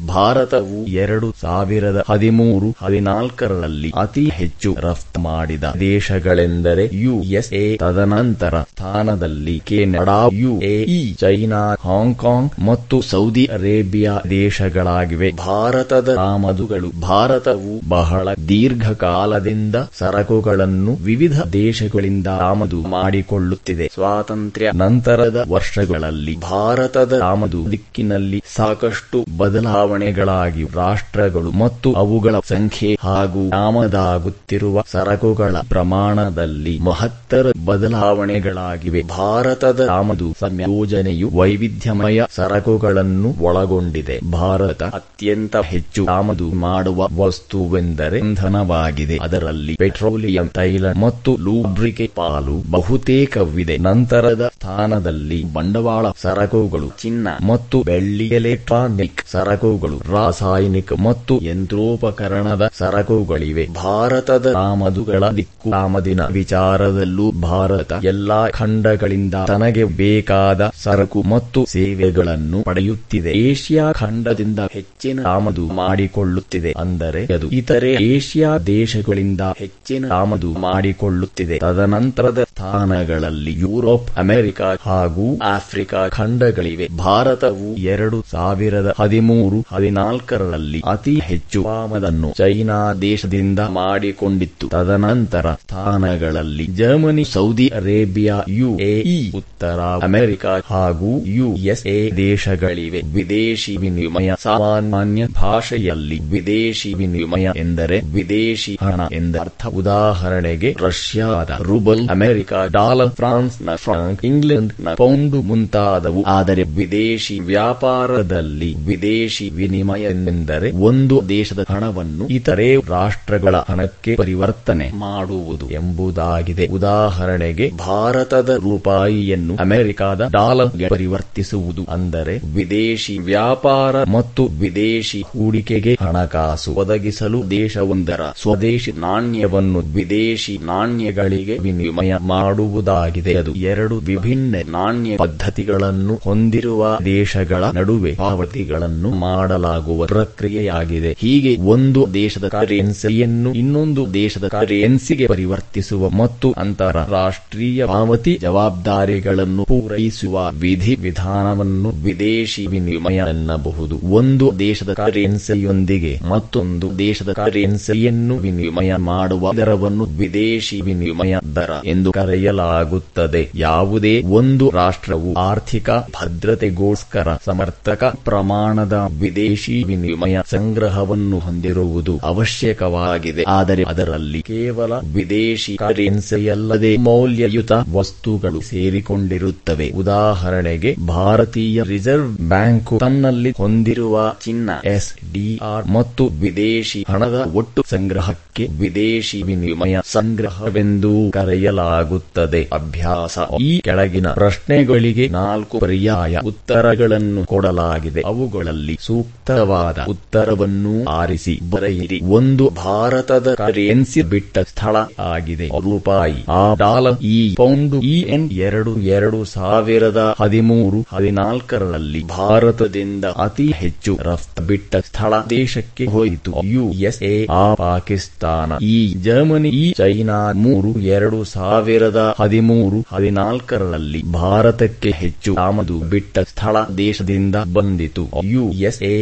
ಭಾರತವು ಎರಡು ಸಾವಿರದ ಹದಿಮೂರು ಹದಿನಾಲ್ಕರಲ್ಲಿ ಅತಿ ಹೆಚ್ಚು ರಫ್ತು ಮಾಡಿದ ದೇಶಗಳೆಂದರೆ ಯುಎಸ್ಎ. ತದನಂತರ ಸ್ಥಾನದಲ್ಲಿ Canada, UAE, China, Hong Kong ಮತ್ತು ಸೌದಿ ಅರೇಬಿಯಾ ದೇಶಗಳಾಗಿವೆ. ಭಾರತದ ಆಮದುಗಳು ಭಾರತವು ಬಹಳ ದೀರ್ಘಕಾಲದಿಂದ ಸರಕುಗಳನ್ನು ವಿವಿಧ ದೇಶಗಳಿಂದ ಆಮದು ಮಾಡಿಕೊಳ್ಳುತ್ತಿದೆ. ಸ್ವಾತಂತ್ರ್ಯ ನಂತರದ ವರ್ಷಗಳಲ್ಲಿ ಭಾರತದ ಆಮದು ದಿಕ್ಕಿನಲ್ಲಿ ಸಾಕಷ್ಟು ಬದಲಾವಣೆಗಳಾಗಿ ರಾಷ್ಟ್ರಗಳು ಮತ್ತು ಅವುಗಳ ಸಂಖ್ಯೆ ಹಾಗೂ ಆಮದಾಗುತ್ತಿರುವ ಸರಕುಗಳ ಪ್ರಮಾಣದಲ್ಲಿ ಮಹತ್ತರ ಬದಲಾವಣೆಗಳಾಗಿವೆ. ಭಾರತದ ಆಮದು ಸಂಯೋಜನೆಯು ವೈವಿಧ್ಯಮಯ ಸರಕುಗಳನ್ನು ಒಳಗೊಂಡಿದೆ. ಭಾರತ ಅತ್ಯಂತ ಹೆಚ್ಚು ಆಮದು ಮಾಡುವ ವಸ್ತುವೆಂದರೆ ಇಂಧನವಾಗಿದೆ. ಅದರಲ್ಲಿ ಪೆಟ್ರೋಲಿಯಂ, ತೈಲ ಮತ್ತು ಲೂಬ್ರಿಕೆ ಪಾಲು ಬಹುತೇಕವಿದೆ. ನಂತರದ ಸ್ಥಾನದಲ್ಲಿ ಬಂಡವಾಳ ಸರಕುಗಳು, ಚಿನ್ನ ಮತ್ತು ಬೆಳ್ಳಿ ಎಲೆಕ್ಟ್ರಾನಿಕ್ ಸರಕುಗಳು, ರಾಸಾಯನಿಕ ಮತ್ತು ಯಂತ್ರೋಪಕರಣದ ಸರಕುಗಳಿವೆ. ಭಾರತದ ಆಮದುಗಳ ದಿಕ್ಕು, ಆಮದಿನ ವಿಚಾರದಲ್ಲೂ ಭಾರತ ಎಲ್ಲಾ ಖಂಡಗಳಿಂದ ತನಗೆ ಬೇಕಾದ ಸರಕು ಮತ್ತು ಸೇವೆಗಳನ್ನು ಪಡೆಯುತ್ತಿದೆ. ಏಷ್ಯಾ ಖಂಡದಿಂದ ಹೆಚ್ಚಿನ ಆಮದು ಮಾಡಿಕೊಳ್ಳುತ್ತಿದೆ ಅಂದರೆ ಅದು ಇತರೆ ಏಷ್ಯಾ ದೇಶಗಳಿಂದ ಹೆಚ್ಚಿನ ಆಮದು ಮಾಡಿಕೊಳ್ಳುತ್ತಿದೆ. ತದನಂತರದ ಸ್ಥಾನಗಳಲ್ಲಿ ಯುರೋಪ್, ಅಮೆರಿಕ ಹಾಗೂ ಆಫ್ರಿಕಾ ಖಂಡಗಳಿವೆ. ಭಾರತವು ಎರಡು ಸಾವಿರದ ಹದಿಮೂರು ಹದಿನಾಲ್ಕರಲ್ಲಿ ಅತಿ ಹೆಚ್ಚು ಆಮದನ್ನು ಚೈನಾ ದೇಶದಿಂದ ಮಾಡಿಕೊಂಡಿತ್ತು. ತದನಂತರ ಸ್ಥಾನಗಳಲ್ಲಿ ಜರ್ಮನಿ, ಸೌದಿ ಅರೇಬಿಯಾ, ಯುಎಇ, ಉತ್ತರ ಅಮೆರಿಕ ಹಾಗೂ ಯುಎಸ್ಎ ದೇಶಗಳಿವೆ. ವಿದೇಶಿ ವಿನಿಮಯ ಸಾಮಾನ್ಯ ಭಾಷೆಯಲ್ಲಿ ವಿದೇಶಿ ವಿನಿಮಯ ಎಂದರೆ ವಿದೇಶಿ ಹಣ ಎಂದರ್ಥ ಉದಾಹರಣೆಗೆ ರಷ್ಯಾದ ರುಬಲ್, ಅಮೆರಿಕ ಡಾಲರ್ ಫ್ರಾನ್ಸ್ನ ಫ್ರಾಂಕ್ ಇಂಗ್ಲೆಂಡ್ನ ಪೌಂಡ್ ಮುಂತಾದವು. ಆದರೆ ವಿದೇಶಿ ವ್ಯಾಪಾರದಲ್ಲಿ ವಿದೇಶಿ ವಿನಿಮಯ ಎಂದರೆ ಒಂದು ದೇಶದ ಹಣವನ್ನು ಇತರೆ ರಾಷ್ಟ್ರಗಳ ಹಣಕ್ಕೆ ಪರಿವರ್ತನೆ ಮಾಡುವುದು ಎಂಬುದಾಗಿದೆ. ಉದಾಹರಣೆಗೆ, ಭಾರತದ ರೂಪಾಯಿಯನ್ನು ಅಮೆರಿಕದ ಡಾಲರ್ಗೆ ಪರಿವರ್ತಿಸುವುದು ಅಂದರೆ ವಿದೇಶಿ ವ್ಯಾಪಾರ ಮತ್ತು ವಿದೇಶಿ ಹೂಡಿಕೆಗೆ ಹಣಕಾಸು ಒದಗಿಸಲು ದೇಶವೊಂದರ ಸ್ವದೇಶಿ ನಾಣ್ಯವನ್ನು ವಿದೇಶಿ ನಾಣ್ಯಗಳಿಗೆ ವಿನಿಮಯ ಮಾಡುವುದಾಗಿದೆ. ಅದು ಎರಡು ವಿಭಿನ್ನ ನಾಣ್ಯ ಪದ್ಧತಿಗಳನ್ನು ಹೊಂದಿರುವ ದೇಶಗಳ ನಡುವೆ ಪಾವತಿಗಳನ್ನು ಮಾಡಲಾಗುವ ಪ್ರಕ್ರಿಯೆಯಾಗಿದೆ. ಹೀಗೆ ಒಂದು ದೇಶದ ಕರೆನ್ಸಿಯನ್ನು ಇನ್ನೊಂದು ದೇಶದ ಕರೆನ್ಸಿಗೆ ಪರಿವರ್ತಿಸುವ ಮತ್ತು ಅಂತಾರಾಷ್ಟ್ರೀಯ ಪಾವತಿ ಜವಾಬ್ದಾರಿಗಳನ್ನು ಪೂರೈಸುವ ವಿಧಿ ವಿಧಾನವನ್ನು ವಿದೇಶಿ ವಿನಿಮಯ ಎನ್ನಬಹುದು. ಒಂದು ದೇಶದ ಕರೆನ್ಸಿಯೊಂದಿಗೆ ಮತ್ತೊಂದು ದೇಶದ ಕರೆನ್ಸಿಯನ್ನು ವಿನಿಮಯ ಮಾಡುವ ದರವನ್ನು ವಿದೇಶಿ ವಿನಿಮಯ ದರ ಎಂದು ಕರೆಯಲಾಗುತ್ತದೆ. ಯಾವುದೇ ಒಂದು ರಾಷ್ಟ್ರವು ಆರ್ಥಿಕ ಭದ್ರತೆಗೋಸ್ಕರ ಸಮರ್ಥಕ ಪ್ರಮಾಣದ ವಿದೇಶಿ ವಿನಿಮಯ ಸಂಗ್ರಹವನ್ನು ಹೊಂದಿರುವುದು ಅವಶ್ಯಕವಾಗಿದೆ. ಆದರೆ ಅದರಲ್ಲಿ ಕೇವಲ ವಿದೇಶಿ ಕರೆನ್ಸಿಯಲ್ಲದೆ ಮೌಲ್ಯಯುತ ವಸ್ತುಗಳು ಸೇರಿಕೊಂಡಿರುತ್ತವೆ. ಉದಾಹರಣೆಗೆ, ಭಾರತೀಯ ರಿಸರ್ವ್ ಬ್ಯಾಂಕು ತನ್ನಲ್ಲಿ ಹೊಂದಿರುವ ಚಿನ್ನ ಎಸ್ ಡಿಆರ್ ಮತ್ತು ವಿದೇಶಿ ಹಣದ ಒಟ್ಟು ಸಂಗ್ರಹಕ್ಕೆ ವಿದೇಶಿ ವಿನಿಮಯ ಸಂಗ್ರಹವೆಂದು ಕರೆಯಲಾಗುತ್ತದೆ. ಅಭ್ಯಾಸ. ಈ ಕೆಳಗಿನ ಪ್ರಶ್ನೆಗಳಿಗೆ ನಾಲ್ಕು ಪರ್ಯಾಯ ಉತ್ತರಗಳನ್ನು ಕೊಡಲಾಗಿದೆ. ಅವುಗಳಲ್ಲಿ ಸೂಕ್ತವಾದ ಉತ್ತರವನ್ನು ಆರಿಸಿ ಬರೆಯಿರಿ. ಒಂದು ಭಾರತದ ಕರೆನ್ಸಿ ಬಿಟ್ಟ ಸ್ಥಳ ಆಗಿದೆ. ರೂಪಾಯಿ. ಆ ಡಾಲರ್ ಈ ಪೌಂಡ್ ಈ ಎನ್ ಎರಡು ಎರಡು ಸಾವಿರದ ಹದಿಮೂರು ಹದಿನಾಲ್ಕರಲ್ಲಿ ಭಾರತದಿಂದ ಅತಿ ಹೆಚ್ಚು ರಫ್ತು ಬಿಟ್ಟ ಸ್ಥಳ ದೇಶಕ್ಕೆ ಹೋಯಿತು. ಯುಎಸ್ಎ, ಆ ಪಾಕಿಸ್ತಾನ, ಈ ಜರ್ಮನಿ, ಈ ಚೈನಾ ಮೂರು ಎರಡು ಸಾವಿರದ ಹದಿಮೂರು ಹದಿನಾಲ್ಕರಲ್ಲಿ ಭಾರತಕ್ಕೆ ಹೆಚ್ಚು ಆಮದು ಬಿಟ್ಟ ಸ್ಥಳ ದೇಶದಿಂದ ಬಂದಿತು.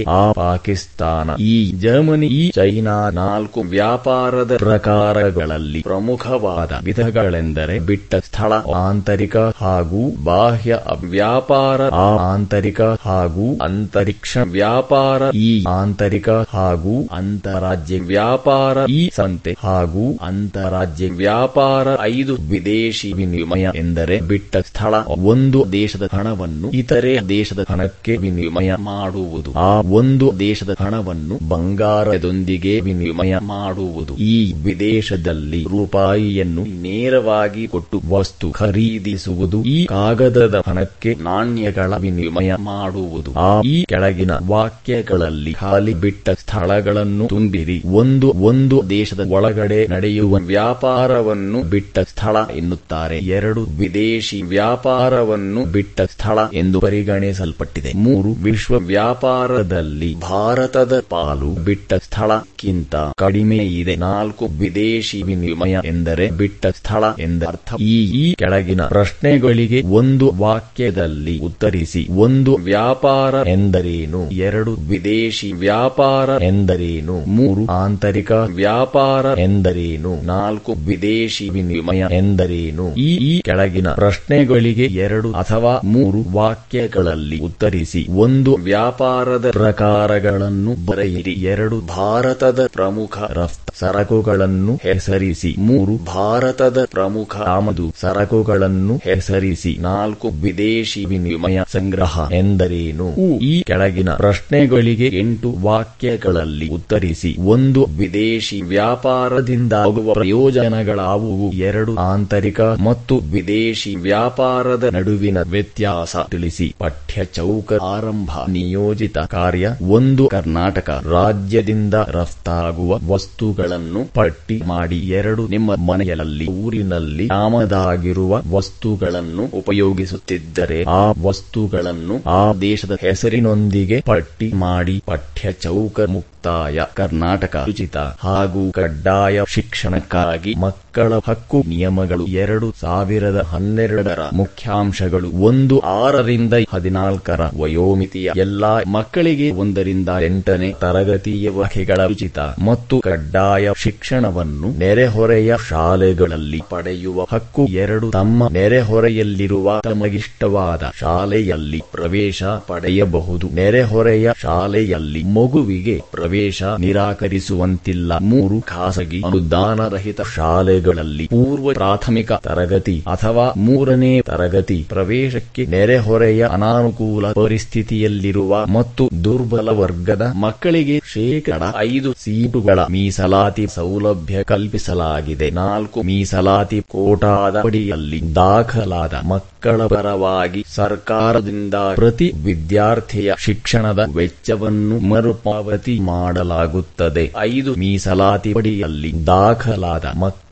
ಆ ಪಾಕಿಸ್ತಾನ, ಈ ಜರ್ಮನಿ, ಈ ಚೈನಾ ನಾಲ್ಕು ವ್ಯಾಪಾರದ ಪ್ರಕಾರಗಳಲ್ಲಿ ಪ್ರಮುಖವಾದ ವಿಧಗಳೆಂದರೆ ಬಿಟ್ಟ ಸ್ಥಳ, ಆಂತರಿಕ ಹಾಗೂ ಬಾಹ್ಯ ವ್ಯಾಪಾರ ಆ ಆಂತರಿಕ ಹಾಗೂ ಅಂತರಿಕ್ಷ ವ್ಯಾಪಾರ, ಈ ಆಂತರಿಕ ಹಾಗೂ ಅಂತರಾಜ್ಯ ವ್ಯಾಪಾರ, ಈ ಸಂತೆ ಹಾಗೂ ಅಂತರಾಜ್ಯ ವ್ಯಾಪಾರ, ಐದು ವಿದೇಶಿ ವಿನಿಮಯ ಎಂದರೆ ಬಿಟ್ಟ ಸ್ಥಳ, ಒಂದು ದೇಶದ ಹಣವನ್ನು ಇತರೆ ದೇಶದ ಹಣಕ್ಕೆ ವಿನಿಮಯ ಮಾಡುವುದು. ಆ ಒಂದು ದೇಶದ ಹಣವನ್ನು ಬಂಗಾರದೊಂದಿಗೆ ವಿನಿಮಯ ಮಾಡುವುದು. ಈ ವಿದೇಶದಲ್ಲಿ ರೂಪಾಯಿಯನ್ನು ನೇರವಾಗಿ ಕೊಟ್ಟು ವಸ್ತು ಖರೀದಿಸುವುದು. ಈ ಕಾಗದದ ಹಣಕ್ಕೆ ನಾಣ್ಯಗಳ ವಿನಿಮಯ ಮಾಡುವುದು. ಆ ಈ ಕೆಳಗಿನ ವಾಕ್ಯಗಳಲ್ಲಿ ಖಾಲಿ ಬಿಟ್ಟ ಸ್ಥಳಗಳನ್ನು ತುಂಬಿರಿ. ಒಂದು ಒಂದು ದೇಶದ ಒಳಗಡೆ ನಡೆಯುವ ವ್ಯಾಪಾರವನ್ನು ಬಿಟ್ಟ ಸ್ಥಳ ಎನ್ನುತ್ತಾರೆ. ಎರಡು ವಿದೇಶಿ ವ್ಯಾಪಾರವನ್ನು ಬಿಟ್ಟ ಸ್ಥಳ ಎಂದು ಪರಿಗಣಿಸಲ್ಪಟ್ಟಿದೆ. ಮೂರು ವಿಶ್ವ ವ್ಯಾಪಾರದಲ್ಲಿ ಭಾರತದ ಪಾಲು ಬಿಟ್ಟ ಸ್ಥಳಕ್ಕಿಂತ ಕಡಿಮೆ ಇದೆ. ನಾಲ್ಕು ವಿದೇಶಿ ವಿನಿಮಯ ಎಂದರೆ ಬಿಟ್ಟ ಸ್ಥಳ ಎಂದರ್ಥ ಈ ಈ ಕೆಳಗಿನ ಪ್ರಶ್ನೆಗಳಿಗೆ ಒಂದು ವಾಕ್ಯದಲ್ಲಿ ಉತ್ತರಿಸಿ. ಒಂದು ವ್ಯಾಪಾರ ಎಂದರೇನು? ಎರಡು ವಿದೇಶಿ ವ್ಯಾಪಾರ ಎಂದರೇನು? ಮೂರು ಆಂತರಿಕ ವ್ಯಾಪಾರ ಎಂದರೇನು? ನಾಲ್ಕು ವಿದೇಶಿ ವಿನಿಮಯ ಎಂದರೇನು? ಈ ಈ ಕೆಳಗಿನ ಪ್ರಶ್ನೆಗಳಿಗೆ ಎರಡು ಅಥವಾ ಮೂರು ವಾಕ್ಯಗಳಲ್ಲಿ ಉತ್ತರಿಸಿ. ಒಂದು ಪ್ರಕಾರಗಳನ್ನು ಬರೆಯಿರಿ. ಎರಡು ಭಾರತದ ಪ್ರಮುಖ ರಫ್ತು ಸರಕುಗಳನ್ನು ಹೆಸರಿಸಿ. ಮೂರು ಭಾರತದ ಪ್ರಮುಖ ಆಮದು ಸರಕುಗಳನ್ನು ಹೆಸರಿಸಿ. ನಾಲ್ಕು ವಿದೇಶಿ ವಿನಿಮಯ ಸಂಗ್ರಹ ಎಂದರೇನು? ಈ ಕೆಳಗಿನ ಪ್ರಶ್ನೆಗಳಿಗೆ ಎಂಟು ವಾಕ್ಯಗಳಲ್ಲಿ ಉತ್ತರಿಸಿ. ಒಂದು, ವಿದೇಶಿ ವ್ಯಾಪಾರದಿಂದಾಗುವ ಪ್ರಯೋಜನಗಳಾವುವು? ಎರಡು, ಆಂತರಿಕ ಮತ್ತು ವಿದೇಶಿ ವ್ಯಾಪಾರದ ನಡುವಿನ ವ್ಯತ್ಯಾಸ ತಿಳಿಸಿ. ಪಠ್ಯ ಚೌಕ ಆರಂಭ ನಿಯೋಜಿತ ಕಾರ್ಯ ಒಂದು ಕರ್ನಾಟಕ ರಾಜ್ಯದಿಂದ ರಫ್ತಾಗುವ ವಸ್ತುಗಳನ್ನು ಪಟ್ಟಿ ಮಾಡಿ ಎರಡು ನಿಮ್ಮ ಮನೆಯಲ್ಲಿ ಊರಿನಲ್ಲಿ ಆಮದಾಗಿರುವ ವಸ್ತುಗಳನ್ನು ಉಪಯೋಗಿಸುತ್ತಿದ್ದರೆ ಆ ವಸ್ತುಗಳನ್ನು ಆ ದೇಶದ ಹೆಸರಿನೊಂದಿಗೆ ಪಟ್ಟಿ ಮಾಡಿ ಪಠ್ಯ ಚೌಕ ಮುಕ್ತಾಯ ಕರ್ನಾಟಕ ಉಚಿತ ಹಾಗೂ ಕಡ್ಡಾಯ ಶಿಕ್ಷಣಕ್ಕಾಗಿ ಮಕ್ಕಳ ಹಕ್ಕು ನಿಯಮಗಳು ಎರಡು ಸಾವಿರದ ಹನ್ನೆರಡರ ಮುಖ್ಯಾಂಶಗಳು. ಒಂದು ಆರರಿಂದ ಹದಿನಾಲ್ಕರ ವಯೋಮಿತಿಯ ಎಲ್ಲಾ ಮಕ್ಕಳಿಗೆ ಒಂದರಿಂದ ಎಂಟನೇ ತರಗತಿಯ ವಹೆಗಳ ಉಚಿತ ಮತ್ತು ಕಡ್ಡಾಯ ಶಿಕ್ಷಣವನ್ನು ನೆರೆಹೊರೆಯ ಶಾಲೆಗಳಲ್ಲಿ ಪಡೆಯುವ ಹಕ್ಕು ಎರಡು. ತಮ್ಮ ನೆರೆಹೊರೆಯಲ್ಲಿರುವ ತಮಗಿಷ್ಟವಾದ ಶಾಲೆಯಲ್ಲಿ ಪ್ರವೇಶ ಪಡೆಯಬಹುದು. ನೆರೆಹೊರೆಯ ಶಾಲೆಯಲ್ಲಿ ಮಗುವಿಗೆ ನಿರಾಕರಿಸುವಂತಿಲ್ಲ. ಮೂರು, ಖಾಸಗಿ ಅನುದಾನರಹಿತ ಶಾಲೆಗಳಲ್ಲಿ ಪೂರ್ವ ಪ್ರಾಥಮಿಕ ತರಗತಿ ಅಥವಾ ಮೂರನೇ ತರಗತಿ ಪ್ರವೇಶಕ್ಕೆ ನೆರೆಹೊರೆಯ ಅನಾನುಕೂಲ ಪರಿಸ್ಥಿತಿಯಲ್ಲಿರುವ ಮತ್ತು ದುರ್ಬಲ ವರ್ಗದ ಮಕ್ಕಳಿಗೆ ಶೇಕಡ ಐದು ಸೀಟುಗಳ ಮೀಸಲಾತಿ ಸೌಲಭ್ಯ ಕಲ್ಪಿಸಲಾಗಿದೆ. ನಾಲ್ಕು ಮೀಸಲಾತಿ ಕೋಟಾದ ಅಡಿಯಲ್ಲಿ ದಾಖಲಾದ ಮಕ್ಕಳ ಪರವಾಗಿ ಸರ್ಕಾರದಿಂದ ಪ್ರತಿ ವಿದ್ಯಾರ್ಥಿಯ ಶಿಕ್ಷಣದ ವೆಚ್ಚವನ್ನು ಮರುಪಾವತಿ ಮಾಡಲಾಗುತ್ತದೆ. ಐದು ಮೀಸಲಾತಿ ಪಡಿಯಲ್ಲಿ ದಾಖಲಾದ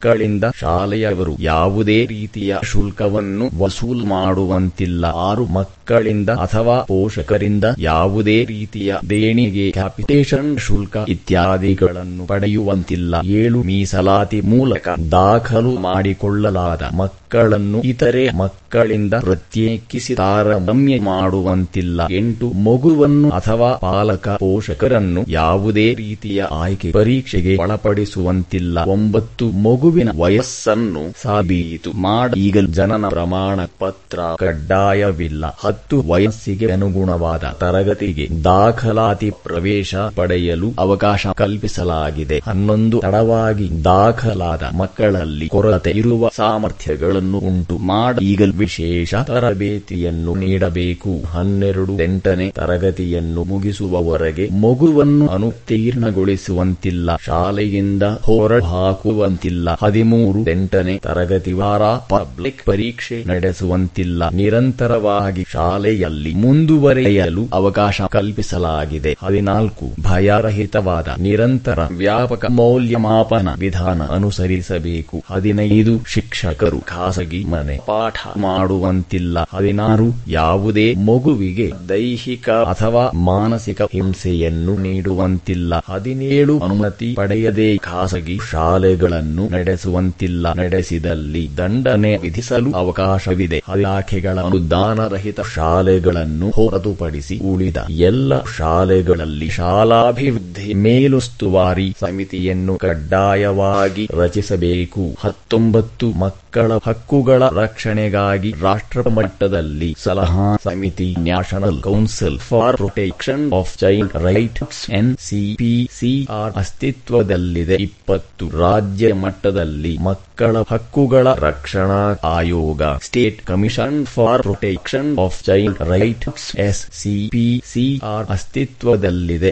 ಮಕ್ಕಳಿಂದ ಶಾಲೆಯವರು ಯಾವುದೇ ರೀತಿಯ ಶುಲ್ಕವನ್ನು ವಸೂಲ್ ಮಾಡುವಂತಿಲ್ಲ. ಆರು ಮಕ್ಕಳಿಂದ ಅಥವಾ ಪೋಷಕರಿಂದ ಯಾವುದೇ ರೀತಿಯ ದೇಣಿಗೆ, ಕ್ಯಾಪಿಟೇಷನ್ ಶುಲ್ಕ ಇತ್ಯಾದಿಗಳನ್ನು ಪಡೆಯುವಂತಿಲ್ಲ. ಏಳು ಮೀಸಲಾತಿ ಮೂಲಕ ದಾಖಲು ಮಾಡಿಕೊಳ್ಳಲಾದ ಮಕ್ಕಳನ್ನು ಇತರೆ ಮಕ್ಕಳಿಂದ ಪ್ರತ್ಯೇಕಿಸಿ ತಾರತಮ್ಯ ಮಾಡುವಂತಿಲ್ಲ. ಎಂಟು ಮಗುವನ್ನು ಅಥವಾ ಪಾಲಕ ಪೋಷಕರನ್ನು ಯಾವುದೇ ರೀತಿಯ ಆಯ್ಕೆ ಪರೀಕ್ಷೆಗೆ ಒಳಪಡಿಸುವಂತಿಲ್ಲ. ಒಂಬತ್ತು ಮಗುವಿನ ವಯಸ್ಸನ್ನು ಸಾಬೀತು ಮಾಡ ಈಗಲೂ ಜನನ ಪ್ರಮಾಣ ಪತ್ರ ಕಡ್ಡಾಯವಿಲ್ಲ. ಹತ್ತು ವಯಸ್ಸಿಗೆ ಅನುಗುಣವಾದ ತರಗತಿಗೆ ದಾಖಲಾತಿ ಪ್ರವೇಶ ಪಡೆಯಲು ಅವಕಾಶ ಕಲ್ಪಿಸಲಾಗಿದೆ. ಹನ್ನೊಂದು ತಡವಾಗಿ ದಾಖಲಾದ ಮಕ್ಕಳಲ್ಲಿ ಕೊರತೆ ಇರುವ ಸಾಮರ್ಥ್ಯಗಳನ್ನು ಉಂಟು. ಮಾಡ ಈಗಲೂ ವಿಶೇಷ ತರಬೇತಿಯನ್ನು ನೀಡಬೇಕು. ಹನ್ನೆರಡು ಎಂಟನೇ ತರಗತಿಯನ್ನು ಮುಗಿಸುವವರೆಗೆ ಮಗುವನ್ನು ಅನುತ್ತೀರ್ಣಗೊಳಿಸುವಂತಿಲ್ಲ. ಶಾಲೆಯಿಂದ ಹೊರ ಹಾಕುವಂತಿಲ್ಲ. ಹದಿಮೂರು ಎಂಟನೇ ತರಗತಿ ವಾರ ಪಬ್ಲಿಕ್ ಪರೀಕ್ಷೆ ನಡೆಸುವಂತಿಲ್ಲ. ನಿರಂತರವಾಗಿ ಶಾಲೆಯಲ್ಲಿ ಮುಂದುವರೆಯಲು ಅವಕಾಶ ಕಲ್ಪಿಸಲಾಗಿದೆ. ಹದಿನಾಲ್ಕು, ಭಯರಹಿತವಾದ ನಿರಂತರ ವ್ಯಾಪಕ ಮೌಲ್ಯಮಾಪನ ವಿಧಾನ ಅನುಸರಿಸಬೇಕು. ಹದಿನೈದು, ಶಿಕ್ಷಕರು ಖಾಸಗಿ ಮನೆ ಪಾಠ ಮಾಡುವಂತಿಲ್ಲ. ಹದಿನಾರು, ಯಾವುದೇ ಮಗುವಿಗೆ ದೈಹಿಕ ಅಥವಾ ಮಾನಸಿಕ ಹಿಂಸೆಯನ್ನು ನೀಡುವಂತಿಲ್ಲ. ಹದಿನೇಳು, ಅನುಮತಿ ಪಡೆಯದೆ ಖಾಸಗಿ ಶಾಲೆಗಳನ್ನು ನಡೆಸುವಂತಿಲ್ಲ. ನಡೆಸಿದಲ್ಲಿ ದಂಡನೆ ವಿಧಿಸಲು ಅವಕಾಶವಿದೆ. ಇಲಾಖೆಗಳ ಅನುದಾನರಹಿತ ಶಾಲೆಗಳನ್ನು ಹೊರತುಪಡಿಸಿ ಉಳಿದ ಎಲ್ಲ ಶಾಲೆಗಳಲ್ಲಿ ಶಾಲಾಭಿವೃದ್ಧಿ ಮೇಲುಸ್ತುವಾರಿ ಸಮಿತಿಯನ್ನು ಕಡ್ಡಾಯವಾಗಿ ರಚಿಸಬೇಕು. ಹತ್ತೊಂಬತ್ತು ಮಕ್ಕಳ ಹಕ್ಕುಗಳ ರಕ್ಷಣೆಗಾಗಿ ರಾಷ್ಟ್ರಮಟ್ಟದಲ್ಲಿ ಸಲಹಾ ಸಮಿತಿ, National Council for Protection of Child Rights NCPCR ಅಸ್ತಿತ್ವದಲ್ಲಿದೆ. ಇಪ್ಪತ್ತು ರಾಜ್ಯ ಮಟ್ಟದಲ್ಲಿ ಮಕ್ಕಳ ಹಕ್ಕುಗಳ ರಕ್ಷಣಾ ಆಯೋಗ State Commission for Protection of Child Rights SCPCR ಅಸ್ತಿತ್ವದಲ್ಲಿದೆ.